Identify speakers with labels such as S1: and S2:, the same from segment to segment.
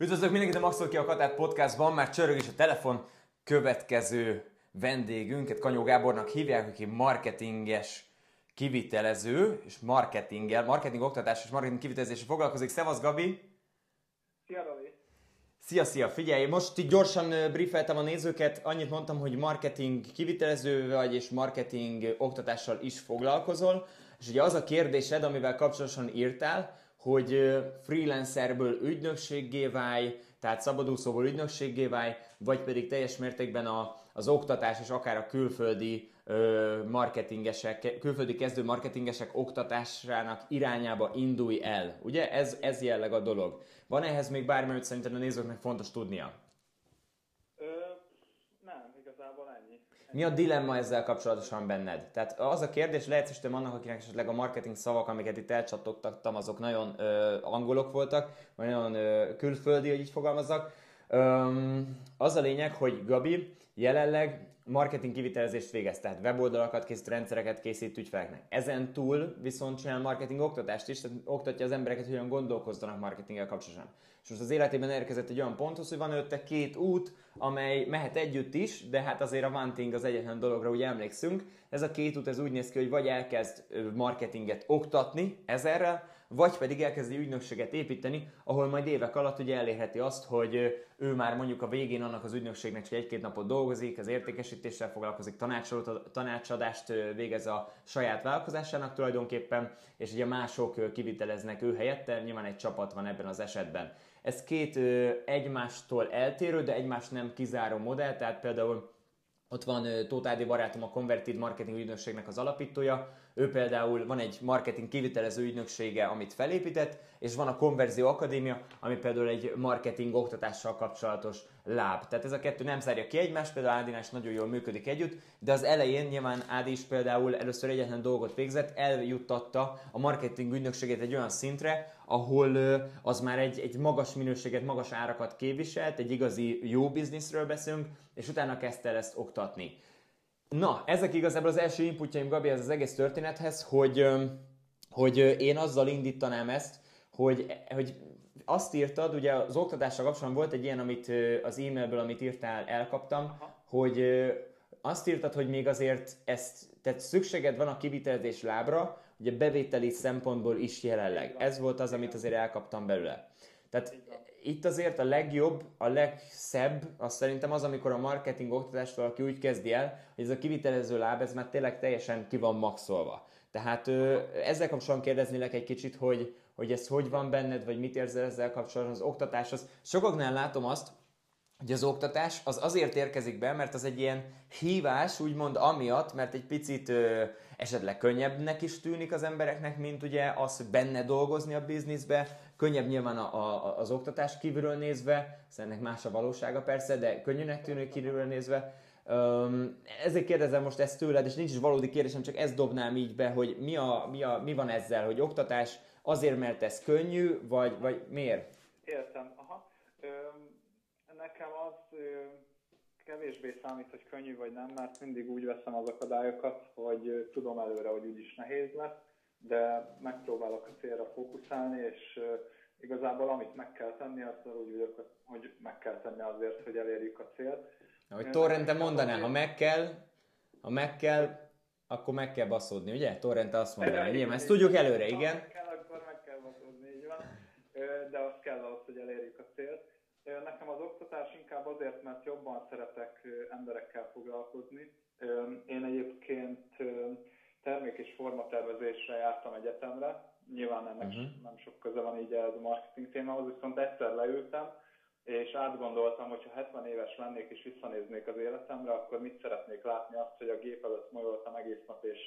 S1: Üdvözlök mindenkit a Maxol ki a Katát podcastban, már csörög is a telefon. Következő vendégünket Kanyó Gábornak hívják, aki marketinges kivitelező, és marketinggel, marketing oktatás és marketing kivitelezésre foglalkozik. Szevasz Gabi!
S2: Szia Robi!
S1: Szia, szia! Figyelj, most így gyorsan briefeltem a nézőket, annyit mondtam, hogy marketing kivitelező vagy, és marketing oktatással is foglalkozol. És ugye az a kérdésed, amivel kapcsolatosan írtál, hogy freelancerből ügynökséggé válj, tehát szabadúszóból ügynökséggé válj, vagy pedig teljes mértékben a, az oktatás és akár a külföldi ö, marketingesek, külföldi kezdő marketingesek oktatásának irányába indulj el. Ugye ez, ez jelleg a dolog. Van ehhez még bármi, hogy szerintem a nézőknek fontos tudnia? Mi a dilemma ezzel kapcsolatosan benned? Tehát az a kérdés, hogy annak, akinek esetleg a marketing szavak, amiket itt elcsattogtattam, azok nagyon ö, angolok voltak, vagy nagyon ö, külföldi, hogy így fogalmazzak. Öm, az a lényeg, hogy Gabi jelenleg marketing kivitelezést végez, tehát weboldalakat készít, rendszereket készít ügyfeleknek. Ezen túl viszont csinál marketing oktatást is, tehát oktatja az embereket, hogy hogyan gondolkozzanak marketinggel kapcsolatban. És most az életében érkezett egy olyan ponthoz, hogy van előtte két út, amely mehet együtt is, de hát azért a wanting az egyetlen dologra úgy emlékszünk. Ez a két út ez úgy néz ki, hogy vagy elkezd marketinget oktatni ezerrel, vagy pedig elkezdi ügynökséget építeni, ahol majd évek alatt ugye elérheti azt, hogy ő már mondjuk a végén annak az ügynökségnek csak egy-két napot dolgozik, az értékesítéssel foglalkozik, tanácsadást végez a saját vállalkozásának tulajdonképpen, és ugye mások kiviteleznek ő helyette, nyilván egy csapat van ebben az esetben. Ez két egymástól eltérő, de egymást nem kizáró modell, tehát például ott van Tóth Ádi barátom, a Converted Marketing ügynökségnek az alapítója. Ő például van egy marketing kivitelező ügynöksége, amit felépített, és van a Konverzió Akadémia, ami például egy marketing oktatással kapcsolatos láb. Tehát ez a kettő nem zárja ki egymást, például Ádinál is nagyon jól működik együtt, de az elején nyilván Ádi is például először egyetlen dolgot végzett, eljuttatta a marketing ügynökséget egy olyan szintre, ahol az már egy, egy magas minőséget, magas árakat képviselt, egy igazi jó bizniszről beszélünk, és utána kezdte el ezt oktatni. Na, ezek igazából az első inputjaim, Gabi, ez az egész történethez, hogy, hogy én azzal indítanám ezt, hogy, hogy azt írtad, ugye az oktatással kapcsolatban volt egy ilyen, amit az e-mailből, amit írtál, elkaptam, Aha. hogy azt írtad, hogy még azért ezt, tehát szükséged van a kivitelezés lábra, ugye bevételi szempontból is jelenleg. Ez volt az, amit azért elkaptam belőle. Tehát itt azért a legjobb, a legszebb, azt szerintem az, amikor a marketing oktatást valaki úgy kezdi el, hogy ez a kivitelező láb, ez már tényleg teljesen ki van maxolva. Tehát ezzel kapcsolatban kérdeznélek egy kicsit, hogy, hogy ez hogy van benned, vagy mit érzel ezzel kapcsolatban az oktatáshoz. Sokaknál látom azt, hogy az oktatás az azért érkezik be, mert az egy ilyen hívás, úgymond amiatt, mert egy picit ö, esetleg könnyebbnek is tűnik az embereknek, mint ugye az, hogy benne dolgozni a bizniszbe, könnyebb nyilván a, a, az oktatás kívülről nézve, szóval ennek más a valósága persze, de könnyűnek tűnik kívülről nézve, Um, ezért kérdezem most ezt tőled, és nincs is valódi kérdésem, csak ezt dobnám így be, hogy mi, a, mi, a, mi van ezzel, hogy oktatás azért, mert ez könnyű, vagy, vagy miért?
S2: Értem, aha. Ö, nekem az ö, kevésbé számít, hogy könnyű vagy nem, mert mindig úgy veszem az akadályokat, hogy tudom előre, hogy úgyis nehéz lesz, de megpróbálok a célra fókuszálni, és igazából amit meg kell tenni, azt úgy vagyok, hogy meg kell tenni azért, hogy elérjük a célt
S1: ahogy Torrente mondaná, ha meg kell, ha meg kell, akkor meg kell baszódni, ugye? Torrente azt mondaná, nyilván ezt tudjuk előre, igen. Ha
S2: meg kell, akkor meg kell baszódni, így van. De az kell ahhoz, hogy elérjük a célt. Nekem az oktatás inkább azért, mert jobban szeretek emberekkel foglalkozni. Én egyébként termék- és formatervezésre jártam egyetemre. Nyilván ennek uh-huh. nem sok köze van így ez a marketing témához, viszont egyszer leültem, és átgondoltam, hogy ha 70 éves lennék és visszanéznék az életemre, akkor mit szeretnék látni azt, hogy a gép előtt molyoltam egész nap és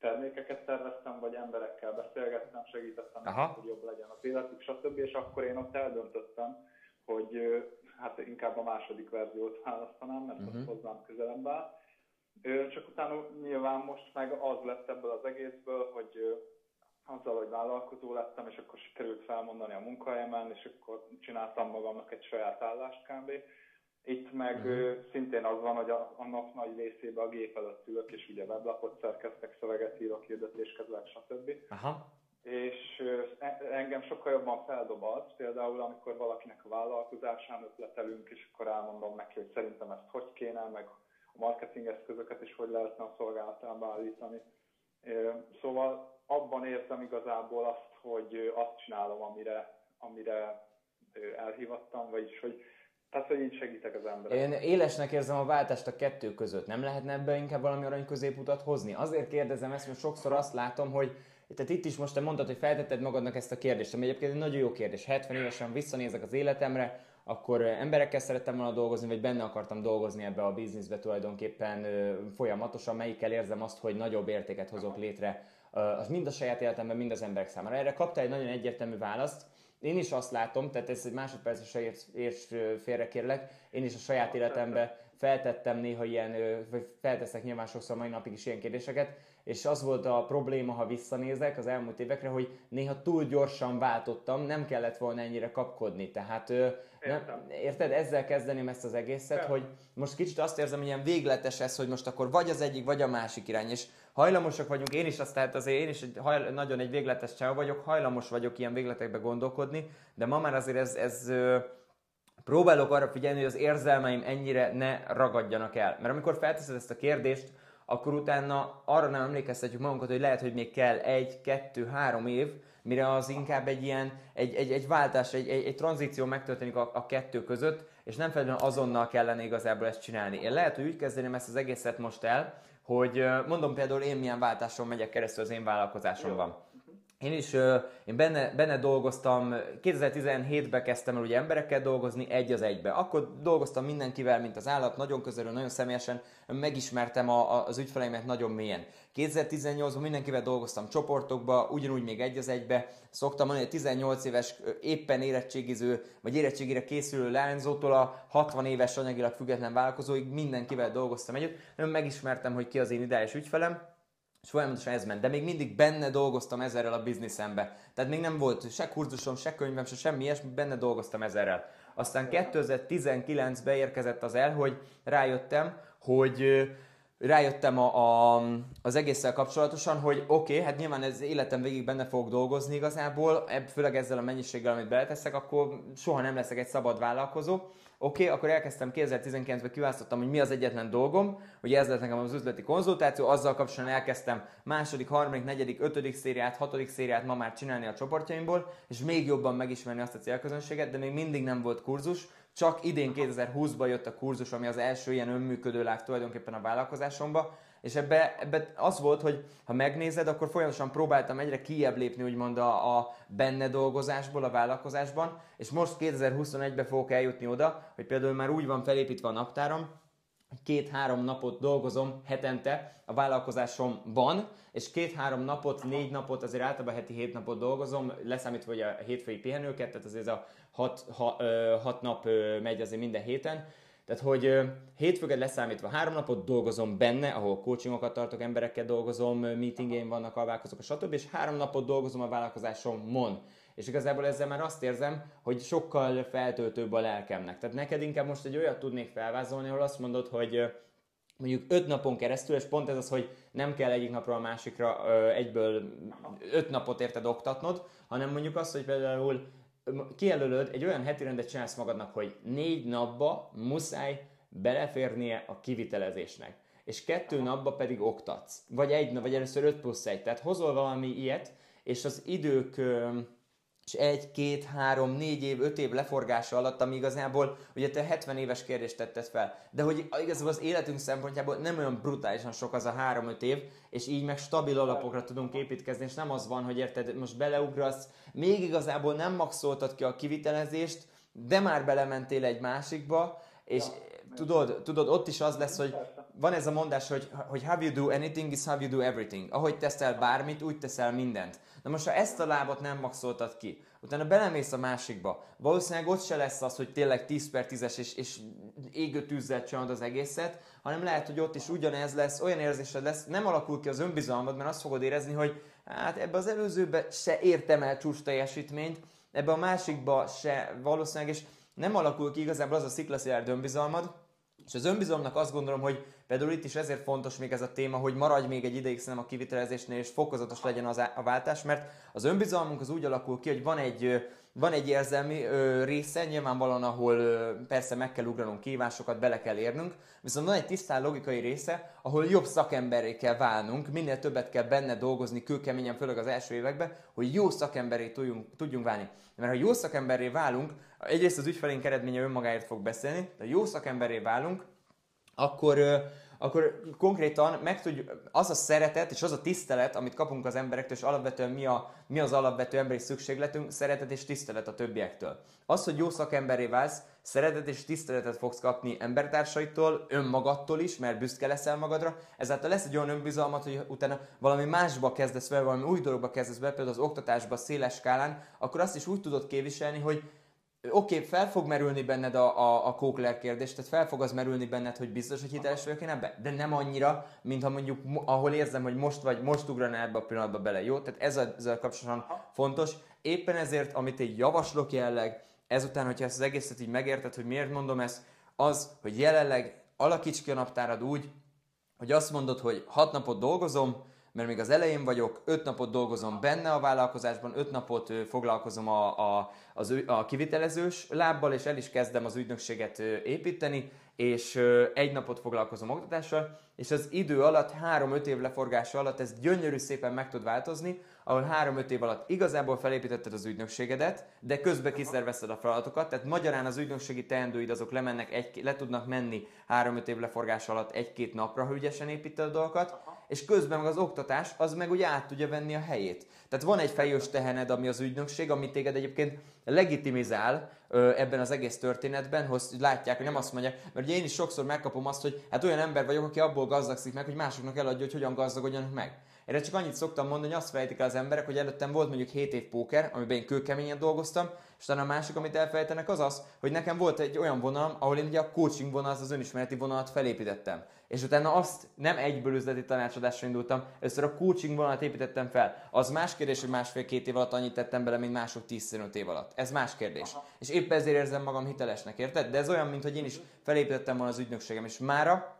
S2: termékeket terveztem, vagy emberekkel beszélgettem, segítettem, Aha. hogy jobb legyen az életük, stb. És akkor én ott eldöntöttem, hogy hát inkább a második verziót választanám, mert uh-huh. az mhm. hozzám közelebb áll. Csak utána nyilván most meg az lett ebből az egészből, hogy azzal, hogy vállalkozó lettem, és akkor sikerült felmondani a munkahelyemen, és akkor csináltam magamnak egy saját állást kb. Itt meg uh-huh. szintén az van, hogy a, a nap nagy részében a gép előtt ülök, és ugye weblapot szerkeztek, szöveget írok, hirdetéskedlek, stb. Aha. és engem sokkal jobban feldob az, például amikor valakinek a vállalkozásán ötletelünk, és akkor elmondom neki, hogy szerintem ezt hogy kéne, meg marketing eszközöket is hogy lehetne a szolgálatába állítani. Szóval abban érzem igazából azt, hogy azt csinálom, amire, amire elhivattam, vagyis hogy tehát, hogy így segítek az embereknek.
S1: Én élesnek érzem a váltást a kettő között. Nem lehetne ebbe inkább valami arany középutat hozni? Azért kérdezem ezt, mert sokszor azt látom, hogy tehát itt is most te mondtad, hogy feltetted magadnak ezt a kérdést, ami egyébként egy nagyon jó kérdés. 70 évesen visszanézek az életemre, akkor emberekkel szerettem volna dolgozni, vagy benne akartam dolgozni ebbe a bizniszbe tulajdonképpen folyamatosan, melyikkel érzem azt, hogy nagyobb értéket hozok létre, az mind a saját életemben, mind az emberek számára. Erre kaptál egy nagyon egyértelmű választ, én is azt látom, tehát ez egy másodperc se érts, érts félre kérlek, én is a saját életemben feltettem néha ilyen, vagy felteszek nyilván sokszor mai napig is ilyen kérdéseket, és az volt a probléma, ha visszanézek az elmúlt évekre, hogy néha túl gyorsan váltottam, nem kellett volna ennyire kapkodni. Tehát nem, érted, ezzel kezdeném ezt az egészet, Értem. hogy most kicsit azt érzem, hogy ilyen végletes ez, hogy most akkor vagy az egyik, vagy a másik irány, és hajlamosak vagyunk, én is azt, tehát azért én is egy, hajl, nagyon egy végletes csáv vagyok, hajlamos vagyok ilyen végletekbe gondolkodni, de ma már azért ez, ez próbálok arra figyelni, hogy az érzelmeim ennyire ne ragadjanak el. Mert amikor felteszed ezt a kérdést, akkor utána arra nem emlékeztetjük magunkat, hogy lehet, hogy még kell egy, kettő, három év, mire az inkább egy ilyen, egy, egy, egy váltás, egy, egy, egy tranzíció megtörténik a, a kettő között, és nem feltétlenül azonnal kellene igazából ezt csinálni. Én lehet, hogy úgy kezdeném ezt az egészet most el, hogy mondom például én milyen váltáson megyek keresztül az én vállalkozásomban. Jó. Én is én benne, benne dolgoztam, 2017-ben kezdtem el ugye emberekkel dolgozni, egy az egybe. Akkor dolgoztam mindenkivel, mint az állat, nagyon közelről, nagyon személyesen, megismertem a, a, az ügyfeleimet nagyon mélyen. 2018-ban mindenkivel dolgoztam csoportokba, ugyanúgy még egy az egybe. Szoktam mondani, hogy 18 éves éppen érettségiző, vagy érettségére készülő leányzótól a 60 éves anyagilag független vállalkozóig mindenkivel dolgoztam együtt. Megismertem, hogy ki az én ideális ügyfelem, és folyamatosan ez ment, de még mindig benne dolgoztam ezerrel a bizniszembe. Tehát még nem volt se kurzusom, se könyvem, se semmi ilyesmi, benne dolgoztam ezerrel. Aztán 2019-ben érkezett az el, hogy rájöttem, hogy rájöttem a, a, az egésszel kapcsolatosan, hogy oké, okay, hát nyilván ez életem végig benne fogok dolgozni igazából, főleg ezzel a mennyiséggel, amit beleteszek, akkor soha nem leszek egy szabad vállalkozó, Oké, okay, akkor elkezdtem 2019-ben, kiválasztottam, hogy mi az egyetlen dolgom, hogy ez lett nekem az üzleti konzultáció, azzal kapcsolatban elkezdtem második, harmadik, negyedik, ötödik szériát, hatodik szériát ma már csinálni a csoportjaimból, és még jobban megismerni azt a célközönséget, de még mindig nem volt kurzus, csak idén 2020-ban jött a kurzus, ami az első ilyen önműködő láv tulajdonképpen a vállalkozásomba, és ebbe, ebbe az volt, hogy ha megnézed, akkor folyamatosan próbáltam egyre kijebb lépni, úgymond a, a benne dolgozásból, a vállalkozásban, és most 2021-ben fogok eljutni oda, hogy például már úgy van felépítve a naptáram, hogy két-három napot dolgozom hetente a vállalkozásomban, és két-három napot, négy napot, azért általában heti hét napot dolgozom, leszámítva hogy a hétfői pihenőket, tehát azért ez a hat, ha, ö, hat nap ö, megy azért minden héten, tehát, hogy hétfőket leszámítva három napot dolgozom benne, ahol coachingokat tartok, emberekkel dolgozom, meetingeim vannak, alválkozok, stb. És három napot dolgozom a vállalkozásomon. És igazából ezzel már azt érzem, hogy sokkal feltöltőbb a lelkemnek. Tehát neked inkább most egy olyat tudnék felvázolni, ahol azt mondod, hogy mondjuk öt napon keresztül, és pont ez az, hogy nem kell egyik napról a másikra egyből öt napot érted oktatnod, hanem mondjuk azt, hogy például kijelölöd, egy olyan heti rendet csinálsz magadnak, hogy négy napba muszáj beleférnie a kivitelezésnek. És kettő napba pedig oktatsz. Vagy egy, vagy először öt plusz egy. Tehát hozol valami ilyet, és az idők és egy, két, három, négy év, öt év leforgása alatt, ami igazából ugye te 70 éves kérdést tetted fel. De hogy igazából az életünk szempontjából nem olyan brutálisan sok az a három-öt év, és így meg stabil alapokra tudunk építkezni, és nem az van, hogy érted, most beleugrasz, még igazából nem maxoltad ki a kivitelezést, de már belementél egy másikba, és ja, tudod, tudod, ott is az lesz, hogy van ez a mondás, hogy, hogy how you do anything is how you do everything. Ahogy teszel bármit, úgy teszel mindent. Na most, ha ezt a lábot nem maxoltad ki, utána belemész a másikba, valószínűleg ott se lesz az, hogy tényleg 10 per 10-es és, és égő tűzzel csinálod az egészet, hanem lehet, hogy ott is ugyanez lesz, olyan érzésed lesz, nem alakul ki az önbizalmad, mert azt fogod érezni, hogy hát ebbe az előzőbe se értem el csúcs teljesítményt, ebbe a másikba se valószínűleg, és nem alakul ki igazából az a sziklaszilárd önbizalmad, És az önbizalomnak azt gondolom, hogy például itt is ezért fontos még ez a téma, hogy maradj még egy ideig szerintem a kivitelezésnél, és fokozatos legyen az a váltás, mert az önbizalmunk az úgy alakul ki, hogy van egy van egy érzelmi ö, része, nyilvánvalóan, ahol persze meg kell ugranunk kívásokat, bele kell érnünk, viszont van egy tisztán logikai része, ahol jobb szakemberé kell válnunk, minél többet kell benne dolgozni, kőkeményen, főleg az első években, hogy jó szakemberé tudjunk, tudjunk válni. Mert ha jó szakemberé válunk, egyrészt az ügyfelénk eredménye önmagáért fog beszélni, de jó szakemberé válunk, akkor, akkor konkrétan meg tudjuk, az a szeretet és az a tisztelet, amit kapunk az emberektől, és alapvetően mi, a, mi az alapvető emberi szükségletünk, szeretet és tisztelet a többiektől. Az, hogy jó szakemberé válsz, szeretet és tiszteletet fogsz kapni embertársaitól, önmagadtól is, mert büszke leszel magadra, ezáltal lesz egy olyan önbizalmat, hogy utána valami másba kezdesz vele, valami új dologba kezdesz be, például az oktatásba széles skálán, akkor azt is úgy tudod képviselni, hogy oké, okay, fel fog merülni benned a, a, a Kókler kérdés, tehát fel fog az merülni benned, hogy biztos, hogy hiteles vagyok én ebbe, de nem annyira, mint ha mondjuk, ahol érzem, hogy most vagy, most ugran ebbe a pillanatba bele, jó? Tehát ez a, ezzel kapcsolatban fontos. Éppen ezért, amit egy javaslok jelleg, ezután, hogyha ezt az egészet így megérted, hogy miért mondom ezt, az, hogy jelenleg alakíts ki a naptárad úgy, hogy azt mondod, hogy hat napot dolgozom, mert még az elején vagyok, öt napot dolgozom benne a vállalkozásban, öt napot foglalkozom a, a, az, a kivitelezős lábbal, és el is kezdem az ügynökséget építeni, és egy napot foglalkozom oktatással, és az idő alatt, három-öt év leforgása alatt ez gyönyörű szépen meg tud változni, ahol három-öt év alatt igazából felépítetted az ügynökségedet, de közben kiszervezted a feladatokat, tehát magyarán az ügynökségi teendőid azok lemennek egy, le tudnak menni három-öt év leforgás alatt egy-két napra, ha ügyesen építed a dolgokat, és közben meg az oktatás, az meg ugye át tudja venni a helyét. Tehát van egy fejős tehened, ami az ügynökség, ami téged egyébként legitimizál ö, ebben az egész történetben, hogy látják, hogy nem azt mondják, mert ugye én is sokszor megkapom azt, hogy hát olyan ember vagyok, aki abból gazdagszik meg, hogy másoknak eladja, hogy hogyan gazdagodjanak meg. Erre csak annyit szoktam mondani, hogy azt felejtik el az emberek, hogy előttem volt mondjuk 7 év póker, amiben én kőkeményen dolgoztam, és talán a másik, amit elfelejtenek, az az, hogy nekem volt egy olyan vonalam, ahol én ugye a coaching vonal, az önismereti vonalat felépítettem. És utána azt nem egyből üzleti tanácsadásra indultam, először a coaching vonalat építettem fel. Az más kérdés, hogy másfél-két év alatt annyit tettem bele, mint mások 10-15 év alatt. Ez más kérdés. Aha. És épp ezért érzem magam hitelesnek, érted? De ez olyan, mint hogy én is felépítettem volna az ügynökségem. És mára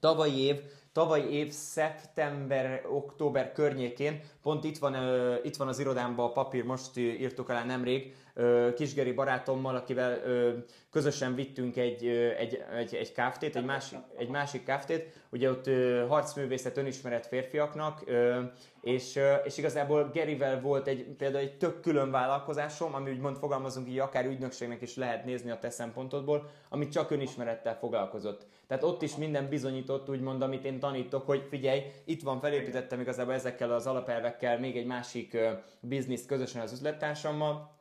S1: tavalyi év tavaly év szeptember-október környékén, pont itt van, uh, itt van az irodámban a papír, most írtuk alá nemrég, uh, Kisgeri barátommal, akivel uh, közösen vittünk egy, egy, egy, egy káftét, egy másik, egy másik káftét, ugye ott harcművészet önismeret férfiaknak, és, és igazából Gerivel volt egy, például egy tök külön vállalkozásom, ami úgymond fogalmazunk így, akár ügynökségnek is lehet nézni a te szempontodból, ami csak önismerettel foglalkozott. Tehát ott is minden bizonyított, úgymond, amit én tanítok, hogy figyelj, itt van, felépítettem igazából ezekkel az alapelvekkel még egy másik bizniszt közösen az üzlettársammal,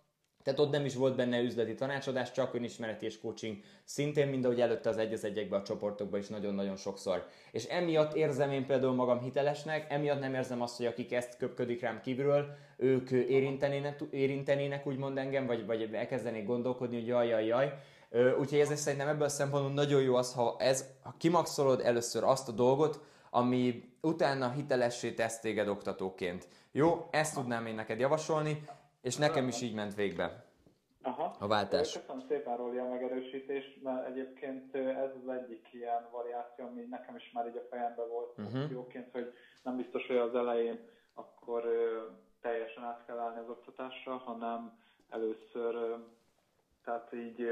S1: tehát ott nem is volt benne üzleti tanácsadás, csak önismereti és coaching szintén, mint ahogy előtte az egy az egyekbe a csoportokban is nagyon-nagyon sokszor. És emiatt érzem én például magam hitelesnek, emiatt nem érzem azt, hogy akik ezt köpködik rám kívülről, ők érintenének, érintenének úgymond engem, vagy, vagy elkezdenék gondolkodni, hogy jaj, jaj, jaj. Úgyhogy ez szerintem ebből a szempontból nagyon jó az, ha, ez, ha kimaxolod először azt a dolgot, ami utána hitelessé tesz téged oktatóként. Jó, ezt tudnám én neked javasolni. És nekem is így ment végbe
S2: Aha.
S1: a váltás.
S2: Köszönöm szépen Róli a megerősítést, mert egyébként ez az egyik ilyen variáció, ami nekem is már így a fejemben volt uh-huh. jóként, hogy nem biztos, hogy az elején akkor teljesen át kell állni az oktatásra, hanem először, tehát így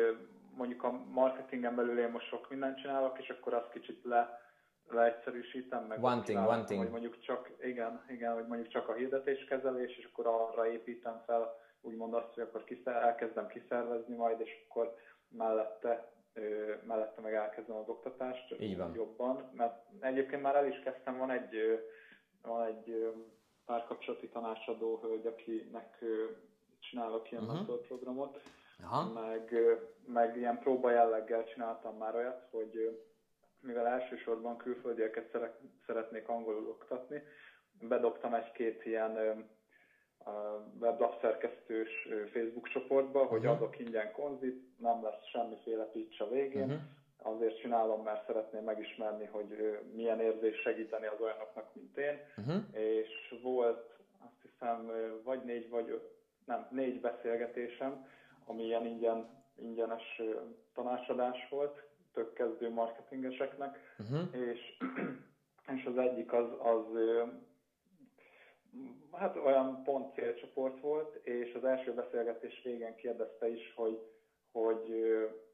S2: mondjuk a marketingen belül én most sok mindent csinálok, és akkor azt kicsit le leegyszerűsítem, meg
S1: one thing, one thing.
S2: hogy mondjuk csak, igen, igen, hogy mondjuk csak a hirdetéskezelés, és akkor arra építem fel úgymond azt, hogy akkor kiszer, elkezdem kiszervezni majd, és akkor mellette mellette meg elkezdem az oktatást
S1: Így van.
S2: jobban, mert egyébként már el is kezdtem, van egy, van egy párkapcsolati tanácsadó hölgy, akinek csinálok ilyen uh-huh. mentorprogramot, Aha. meg, meg ilyen próba jelleggel csináltam már olyat, hogy mivel elsősorban külföldieket szeretnék angolul oktatni, bedobtam egy-két ilyen weblapszerkesztős Facebook csoportba, uh-huh. hogy adok ingyen konzit, nem lesz semmiféle pitch a végén, uh-huh. azért csinálom, mert szeretném megismerni, hogy milyen érzés segíteni az olyanoknak, mint én, uh-huh. és volt azt hiszem vagy négy, vagy nem, négy beszélgetésem, ami ilyen ingyen, ingyenes tanácsadás volt, tök kezdő marketingeseknek, uh-huh. és, és az egyik az, az hát olyan pont célcsoport volt, és az első beszélgetés végén kérdezte is, hogy, hogy,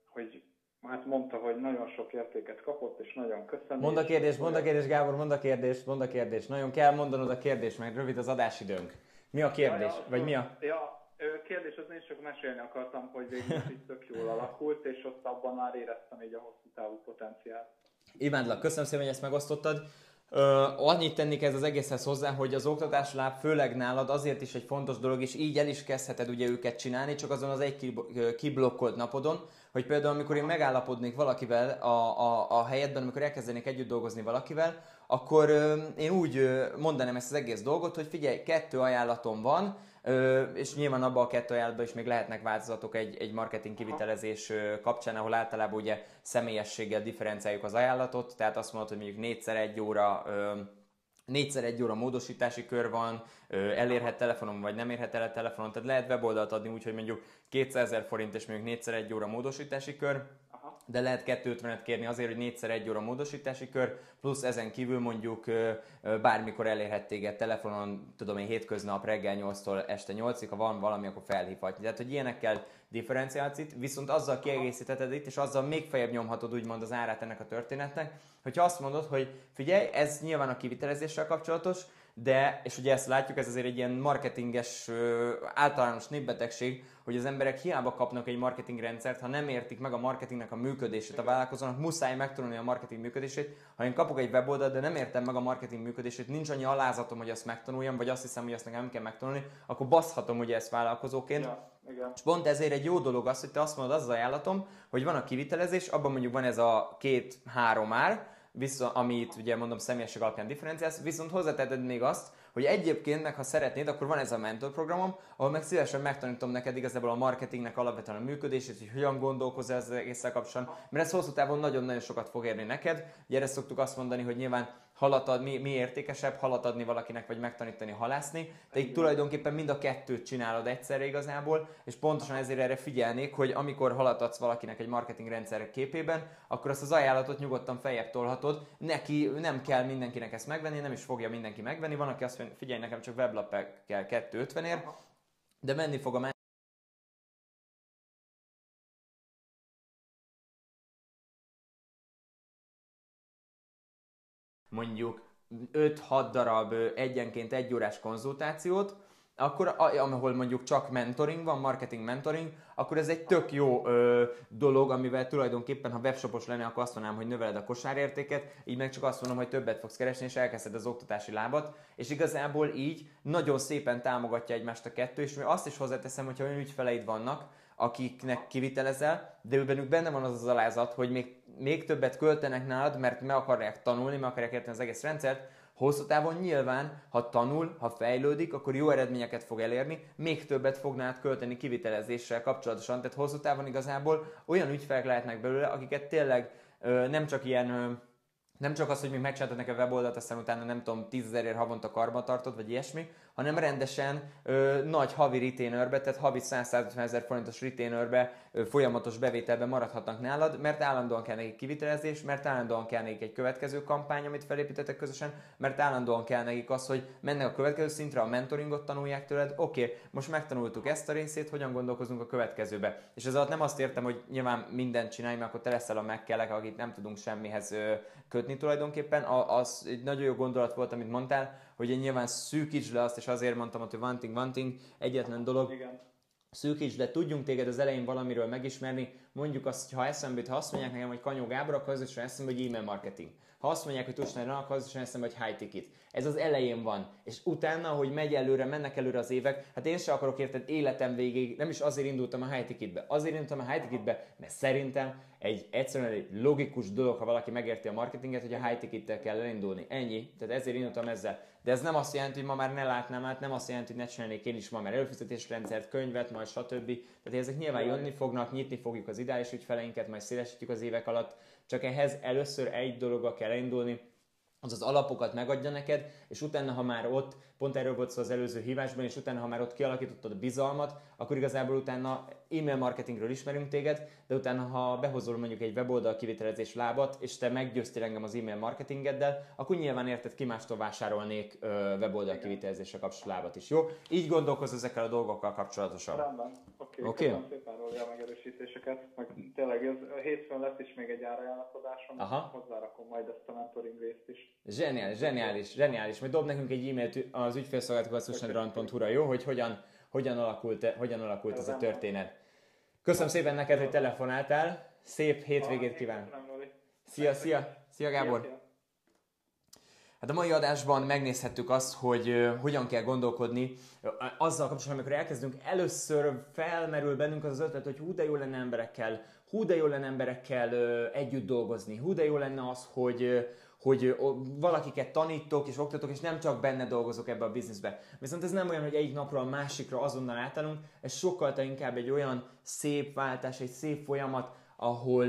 S2: hogy hát mondta, hogy nagyon sok értéket kapott, és nagyon köszönöm.
S1: Mond a kérdés, mond a kérdés, Gábor, mond a kérdés, mond a kérdés. Nagyon kell mondanod a kérdést, mert rövid az adásidőnk. Mi a kérdés? Ja, ja, Vagy mi a...
S2: Ja, kérdés az én csak mesélni akartam, hogy végül is tök jól alakult, és ott abban már éreztem így a hosszú távú potenciált.
S1: Imádlak, köszönöm szépen, hogy ezt megosztottad. Ö, annyit tennék ez az egészhez hozzá, hogy az oktatás láb főleg nálad azért is egy fontos dolog, és így el is kezdheted ugye őket csinálni, csak azon az egy kiblokkolt napodon, hogy például amikor én megállapodnék valakivel a, a, a helyetben, amikor elkezdenék együtt dolgozni valakivel, akkor ö, én úgy ö, mondanám ezt az egész dolgot, hogy figyelj, kettő ajánlatom van, Ö, és nyilván abban a kettő ajánlatban is még lehetnek változatok egy, egy marketing kivitelezés kapcsán, ahol általában ugye személyességgel differenciáljuk az ajánlatot, tehát azt mondod, hogy mondjuk négyszer egy óra ö, négyszer egy óra módosítási kör van, elérhet telefonon, vagy nem érhet el a telefonon, tehát lehet weboldalt adni úgy, hogy mondjuk 200 ezer forint és mondjuk négyszer egy óra módosítási kör, de lehet 250-et kérni azért, hogy négyszer egy óra módosítási kör, plusz ezen kívül mondjuk bármikor elérhet téged telefonon, tudom én hétköznap reggel 8-tól este 8-ig, ha van valami, akkor felhívhatni. Tehát, hogy ilyenekkel differenciálsz itt, viszont azzal kiegészítheted itt, és azzal még feljebb nyomhatod úgymond az árát ennek a történetnek, hogyha azt mondod, hogy figyelj, ez nyilván a kivitelezéssel kapcsolatos, de, és ugye ezt látjuk, ez azért egy ilyen marketinges általános népbetegség, hogy az emberek hiába kapnak egy marketingrendszert, ha nem értik meg a marketingnek a működését a vállalkozónak, muszáj megtanulni a marketing működését. Ha én kapok egy weboldalt, de nem értem meg a marketing működését, nincs annyi alázatom, hogy azt megtanuljam, vagy azt hiszem, hogy azt nekem kell megtanulni, akkor baszhatom ugye ezt vállalkozóként. Ja. Igen. És pont ezért egy jó dolog az, hogy te azt mondod, az az ajánlatom, hogy van a kivitelezés, abban mondjuk van ez a két-három ár, vissza, amit ugye mondom személyesség alapján differenciálsz, viszont hozzáteted még azt, hogy egyébként meg ha szeretnéd, akkor van ez a mentor programom, ahol meg szívesen megtanítom neked igazából a marketingnek alapvetően a működését, hogy hogyan gondolkozol ezzel egészzel kapcsolatban, mert ez hosszú távon nagyon-nagyon sokat fog érni neked. Ugye erre szoktuk azt mondani, hogy nyilván halat ad, mi, mi értékesebb, halat adni valakinek, vagy megtanítani halászni. De itt tulajdonképpen mind a kettőt csinálod egyszerre igazából, és pontosan ezért erre figyelnék, hogy amikor halat adsz valakinek egy marketing rendszer képében, akkor azt az ajánlatot nyugodtan feljebb tolhatod. Neki nem kell mindenkinek ezt megvenni, nem is fogja mindenki megvenni. Van, aki azt mondja, figyelj, nekem csak weblap kell 250 ér, de menni fog a mondjuk 5-6 darab egyenként egy órás konzultációt, akkor ahol mondjuk csak mentoring van, marketing mentoring, akkor ez egy tök jó ö, dolog, amivel tulajdonképpen, ha webshopos lenne, akkor azt mondanám, hogy növeled a kosárértéket, így meg csak azt mondom, hogy többet fogsz keresni, és elkezded az oktatási lábat, és igazából így nagyon szépen támogatja egymást a kettő, és azt is hozzáteszem, hogyha olyan ügyfeleid vannak, akiknek kivitelezel, de őbenük benne van az az alázat, hogy még, még többet költenek nálad, mert meg akarják tanulni, meg akarják érteni az egész rendszert, hosszú távon nyilván, ha tanul, ha fejlődik, akkor jó eredményeket fog elérni, még többet fog nálad költeni kivitelezéssel kapcsolatosan, tehát hosszú távon igazából olyan ügyfelek lehetnek belőle, akiket tényleg ö, nem csak ilyen ö, nem csak az, hogy még megcsináltad nekem weboldalt, aztán utána nem tudom, tízezerért havonta tartod, vagy ilyesmi, hanem rendesen ö, nagy havi retainerbe, tehát havi 100-150 ezer forintos retainerbe ö, folyamatos bevételben maradhatnak nálad, mert állandóan kell nekik kivitelezés, mert állandóan kell nekik egy következő kampány, amit felépítettek közösen, mert állandóan kell nekik az, hogy mennek a következő szintre, a mentoringot tanulják tőled, oké, okay, most megtanultuk ezt a részét, hogyan gondolkozunk a következőbe. És ez alatt nem azt értem, hogy nyilván mindent csinálj, mert akkor te leszel a megkelek, akit nem tudunk semmihez ö, kötni tulajdonképpen. A, az egy nagyon jó gondolat volt, amit mondtál, hogy én nyilván szűkítsd le azt, és azért mondtam, hogy one thing, one thing, egyetlen dolog, Igen. Szűkítsd le, tudjunk téged az elején valamiről megismerni, mondjuk azt, ha eszembe ha azt mondják nekem, hogy Kanyó Gábor, akkor az is eszembe, hogy e-mail marketing. Ha azt mondják, hogy Tusnál akkor az is eszembe, hogy high ticket. Ez az elején van. És utána, hogy megy előre, mennek előre az évek, hát én sem akarok érted életem végig, nem is azért indultam a high ticketbe. Azért indultam a high ticketbe, mert szerintem egy egyszerűen egy logikus dolog, ha valaki megérti a marketinget, hogy a high tickettel kell elindulni. Ennyi. Tehát ezért indultam ezzel. De ez nem azt jelenti, hogy ma már ne látnám át, nem azt jelenti, hogy ne csinálnék én is ma már előfizetésrendszert, könyvet, majd stb. Tehát ezek nyilván jönni fognak, nyitni fogjuk az ideális ügyfeleinket, majd szélesítjük az évek alatt. Csak ehhez először egy dologa kell indulni, az az alapokat megadja neked, és utána, ha már ott, pont erről volt szó az előző hívásban, és utána, ha már ott kialakítottad a bizalmat, akkor igazából utána e-mail marketingről ismerünk téged, de utána, ha behozol mondjuk egy weboldal kivitelezés lábat, és te meggyőztél engem az e-mail marketingeddel, akkor nyilván érted, ki mástól vásárolnék ö, weboldal kivitelezésre kapcsolatos lábat is, jó? Így gondolkoz ezekkel a dolgokkal kapcsolatosan.
S2: Rendben. Oké, okay. okay. szépen róla a megerősítéseket. Meg tényleg ez, a hétfőn lesz is még egy árajánlatodásom, hozzárakom majd ezt a mentoring részt is.
S1: Zseniális, zseniális, zseniális. Majd dob nekünk egy e-mailt az ügyfélszolgáltatásra.hu-ra, jó? Hogy hogyan, hogyan alakult, hogyan alakult ez a történet. Köszönöm szépen neked, hogy telefonáltál. Szép hétvégét kívánok. Szia, szia, szia Gábor. Hát a mai adásban megnézhettük azt, hogy hogyan kell gondolkodni azzal kapcsolatban, amikor elkezdünk, először felmerül bennünk az, az ötlet, hogy hú de jó lenne emberekkel, hú de jó lenne emberekkel együtt dolgozni, hú de jó lenne az, hogy, hogy valakiket tanítok és oktatok, és nem csak benne dolgozok ebbe a bizniszbe. Viszont ez nem olyan, hogy egyik napról a másikra azonnal átállunk, ez sokkal inkább egy olyan szép váltás, egy szép folyamat, ahol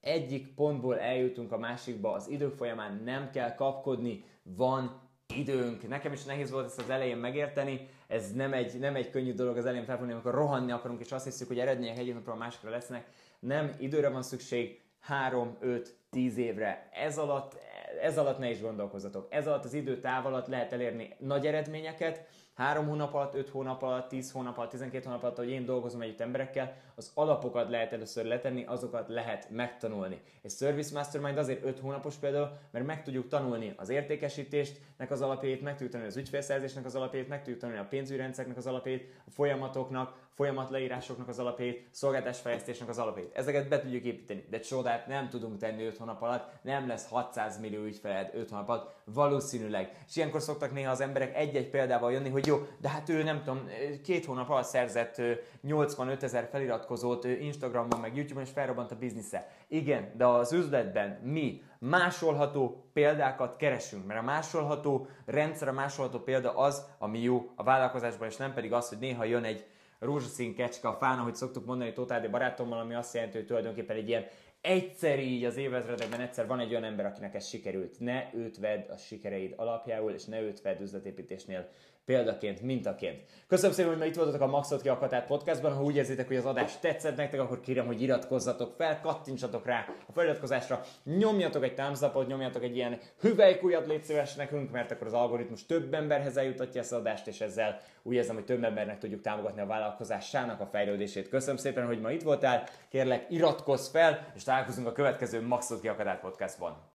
S1: egyik pontból eljutunk a másikba, az idők folyamán nem kell kapkodni, van időnk. Nekem is nehéz volt ezt az elején megérteni, ez nem egy, nem egy könnyű dolog az elején felfogni, amikor rohanni akarunk, és azt hiszük, hogy eredmények egyik napról a másikra lesznek. Nem, időre van szükség, 3, 5, 10 évre. Ez alatt ez alatt ne is gondolkozzatok. Ez alatt az időtáv alatt lehet elérni nagy eredményeket, 3 hónap alatt, 5 hónap alatt, 10 hónap alatt, 12 hónap alatt, hogy én dolgozom együtt emberekkel, az alapokat lehet először letenni, azokat lehet megtanulni. És Service Mastermind azért 5 hónapos például, mert meg tudjuk tanulni az értékesítésnek az alapjait, meg tudjuk tanulni az ügyfélszerzésnek az alapjait, meg tudjuk tanulni a pénzügyrendszernek az alapjait, a folyamatoknak, folyamatleírásoknak az alapjait, szolgáltásfejlesztésnek az alapjait. Ezeket be tudjuk építeni, de csodát nem tudunk tenni 5 hónap alatt, nem lesz 600 millió ügyfeled 5 hónap alatt, valószínűleg. És ilyenkor szoktak néha az emberek egy-egy példával jönni, hogy jó, de hát ő nem tudom, két hónap alatt szerzett 85 ezer feliratkozót Instagramon, meg YouTube-on, és felrobbant a biznisze. Igen, de az üzletben mi másolható példákat keresünk, mert a másolható rendszer, a másolható példa az, ami jó a vállalkozásban, és nem pedig az, hogy néha jön egy rózsaszín kecske a fán, ahogy szoktuk mondani Tótádi barátommal, ami azt jelenti, hogy tulajdonképpen egy ilyen egyszer így az évezredekben egyszer van egy olyan ember, akinek ez sikerült. Ne őt vedd a sikereid alapjául, és ne őt vedd üzletépítésnél példaként, mintaként. Köszönöm szépen, hogy ma itt voltatok a Maxot ki a Katát podcastban. Ha úgy érzitek, hogy az adás tetszett nektek, akkor kérem, hogy iratkozzatok fel, kattintsatok rá a feliratkozásra, nyomjatok egy thumbs nyomjatok egy ilyen hüvelykújat légy szíves nekünk, mert akkor az algoritmus több emberhez eljutatja ezt az adást, és ezzel úgy érzem, hogy több embernek tudjuk támogatni a vállalkozásának a fejlődését. Köszönöm szépen, hogy ma itt voltál, kérlek iratkozz fel, és találkozunk a következő Maxot ki a Katát podcastban.